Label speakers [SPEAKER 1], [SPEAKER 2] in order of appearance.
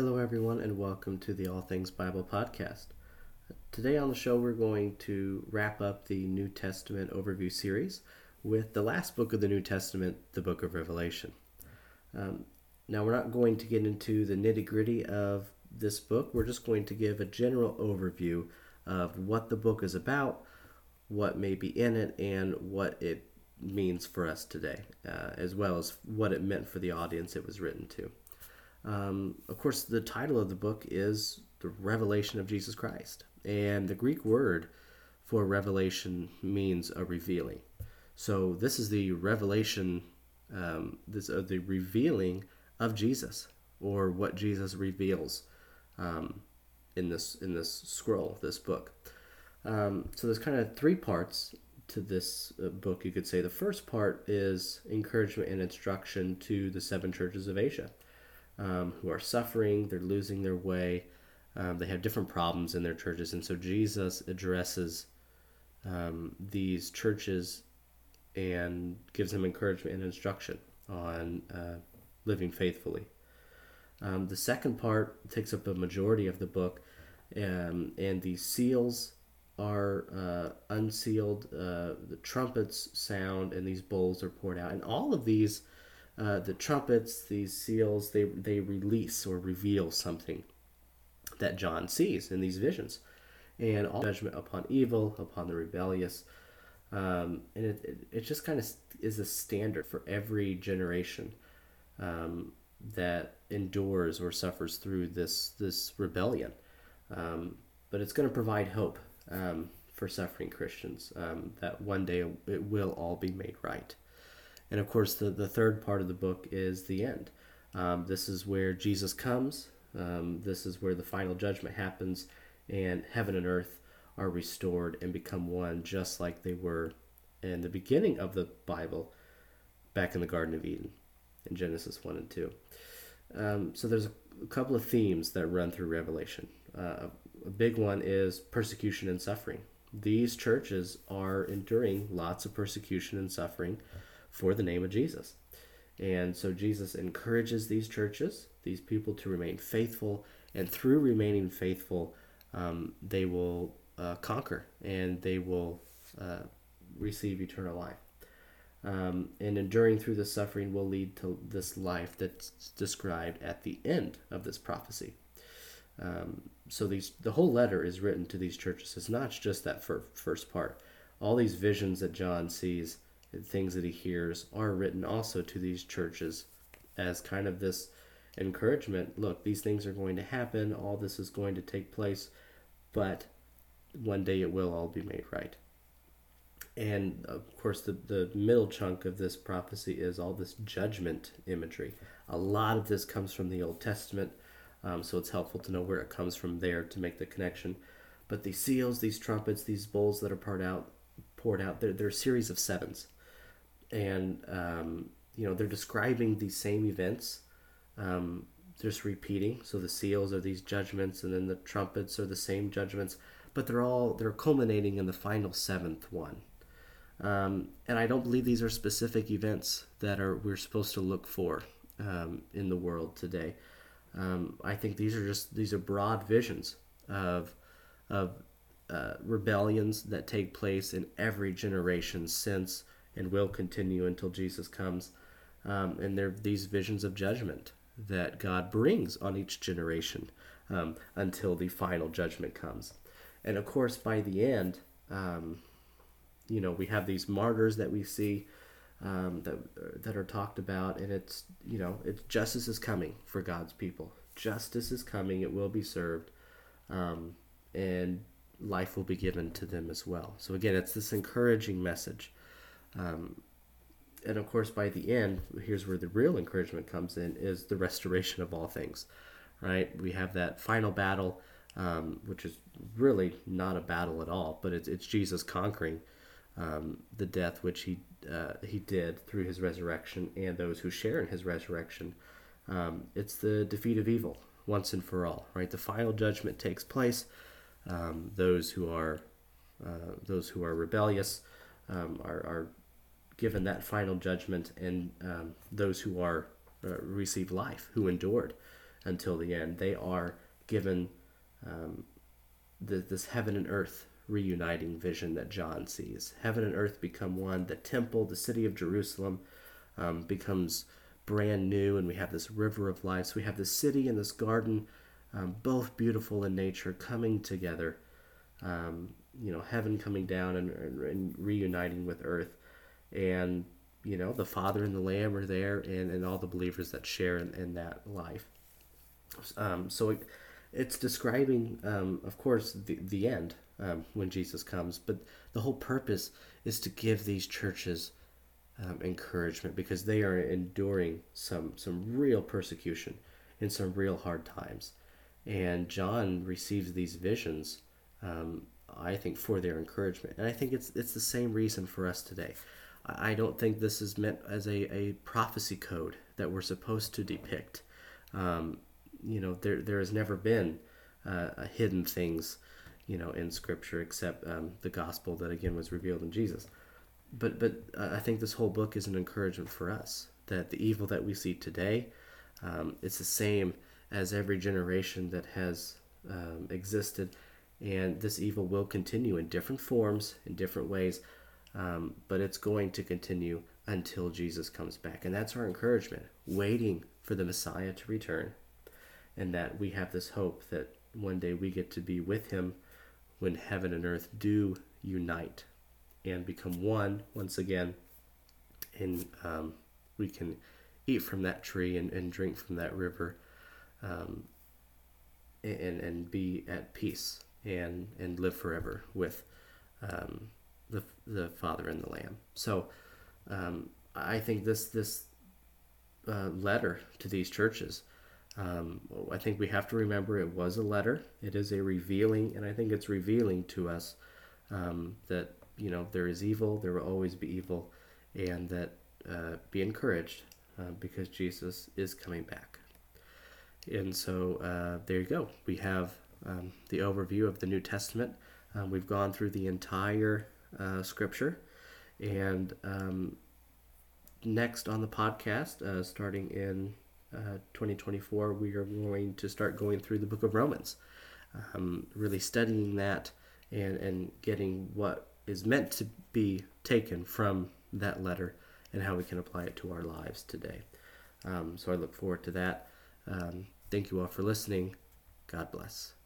[SPEAKER 1] Hello, everyone, and welcome to the All Things Bible podcast. Today on the show, we're going to wrap up the New Testament overview series with the last book of the New Testament, the book of Revelation. Um, now, we're not going to get into the nitty gritty of this book, we're just going to give a general overview of what the book is about, what may be in it, and what it means for us today, uh, as well as what it meant for the audience it was written to. Um, of course, the title of the book is The Revelation of Jesus Christ. And the Greek word for revelation means a revealing. So this is the revelation, um, this uh, the revealing of Jesus, or what Jesus reveals um, in this in this scroll, this book. Um, so there's kind of three parts to this uh, book. You could say the first part is encouragement and instruction to the seven churches of Asia um, who are suffering, they're losing their way, um, they have different problems in their churches. And so Jesus addresses um, these churches and gives them encouragement and instruction on uh, living faithfully. Um, the second part takes up a majority of the book, um, and the seals are uh, unsealed, uh, the trumpets sound, and these bowls are poured out. And all of these uh, the trumpets, these seals, they, they release or reveal something that John sees in these visions. And all judgment upon evil, upon the rebellious. Um, and it, it, it, just kind of is a standard for every generation um, that endures or suffers through this, this rebellion. Um, but it's going to provide hope um, for suffering Christians um, that one day it will all be made right. And of course, the, the third part of the book is the end. Um, this is where Jesus comes. Um, this is where the final judgment happens, and heaven and earth are restored and become one, just like they were in the beginning of the Bible, back in the Garden of Eden, in Genesis 1 and 2. Um, so there's a couple of themes that run through Revelation. Uh, a big one is persecution and suffering. These churches are enduring lots of persecution and suffering for the name of Jesus. And so Jesus encourages these churches, these people to remain faithful, and through remaining faithful, um, they will uh, conquer and they will uh, receive eternal life. Um, and enduring through the suffering will lead to this life that's described at the end of this prophecy. Um, so these the whole letter is written to these churches. It's not just that first part. All these visions that John sees things that he hears are written also to these churches as kind of this encouragement. Look these things are going to happen. All this is going to take place but one day it will all be made right. And of course the, the middle chunk of this prophecy is all this judgment imagery. A lot of this comes from the old testament um, so it's helpful to know where it comes from there to make the connection. But these seals these trumpets these bowls that are poured out poured out they're, they're a series of sevens and um, you know they're describing these same events um, just repeating. So the seals are these judgments and then the trumpets are the same judgments but they're all they're culminating in the final seventh one. Um, and i don't believe these are specific events that are we're supposed to look for um, in the world today. Um, i think these are just these are broad visions of of uh, rebellions that take place in every generation since and will continue until Jesus comes. Um, and there are these visions of judgment that God brings on each generation um, until the final judgment comes. And of course, by the end, um, you know, we have these martyrs that we see um, that that are talked about, and it's you know, it's justice is coming for God's people. Justice is coming; it will be served, um, and life will be given to them as well. So again, it's this encouraging message um, and of course, by the end, here's where the real encouragement comes in: is the restoration of all things. Right? We have that final battle, um, which is really not a battle at all, but it's, it's Jesus conquering um, the death which he uh, he did through his resurrection and those who share in his resurrection. Um, it's the defeat of evil once and for all. Right? The final judgment takes place. Um, those who are uh, those who are rebellious um, are, are given that final judgment, and um, those who are uh, receive life, who endured, until the end. They are given um, the, this heaven and earth reuniting vision that John sees. Heaven and earth become one. The temple, the city of Jerusalem, um, becomes brand new, and we have this river of life. So we have the city and this garden, um, both beautiful in nature, coming together. Um, you know, heaven coming down and, and, reuniting with earth. And, you know, the Father and the Lamb are there, and, and all the believers that share in, in that life. Um, so it, it's describing, um, of course, the, the end um, when Jesus comes. But the whole purpose is to give these churches um, encouragement because they are enduring some some real persecution in some real hard times. And John receives these visions, um, I think, for their encouragement. And I think it's it's the same reason for us today. I don't think this is meant as a, a prophecy code that we're supposed to depict. Um, you know, there there has never been uh, hidden things you know, in Scripture, except um, the gospel that again was revealed in Jesus. But but uh, I think this whole book is an encouragement for us that the evil that we see today, um, it's the same as every generation that has um, existed, and this evil will continue in different forms, in different ways, um, but it's going to continue until Jesus comes back, and that's our encouragement, waiting for the Messiah to return, and that we have this hope that one day we get to be with Him when heaven and earth do unite and become one once again, and um, we can eat from that tree and, and drink from that river, um, and and be at peace and and live forever with um, the the Father and the Lamb. So um, I think this this uh, letter to these churches um, I think we have to remember it was a letter. It is a revealing, and I think it's revealing to us um, that you know there is evil, there will always be evil, and that uh, be encouraged uh, because Jesus is coming back. And so uh, there you go. We have um, the overview of the New Testament. Um, we've gone through the entire uh, Scripture, and um, next on the podcast, uh, starting in uh, 2024, we are going to start going through the book of Romans, um, really studying that and, and getting what is meant to be taken from that letter and how we can apply it to our lives today. Um, so I look forward to that. Um, thank you all for listening. God bless.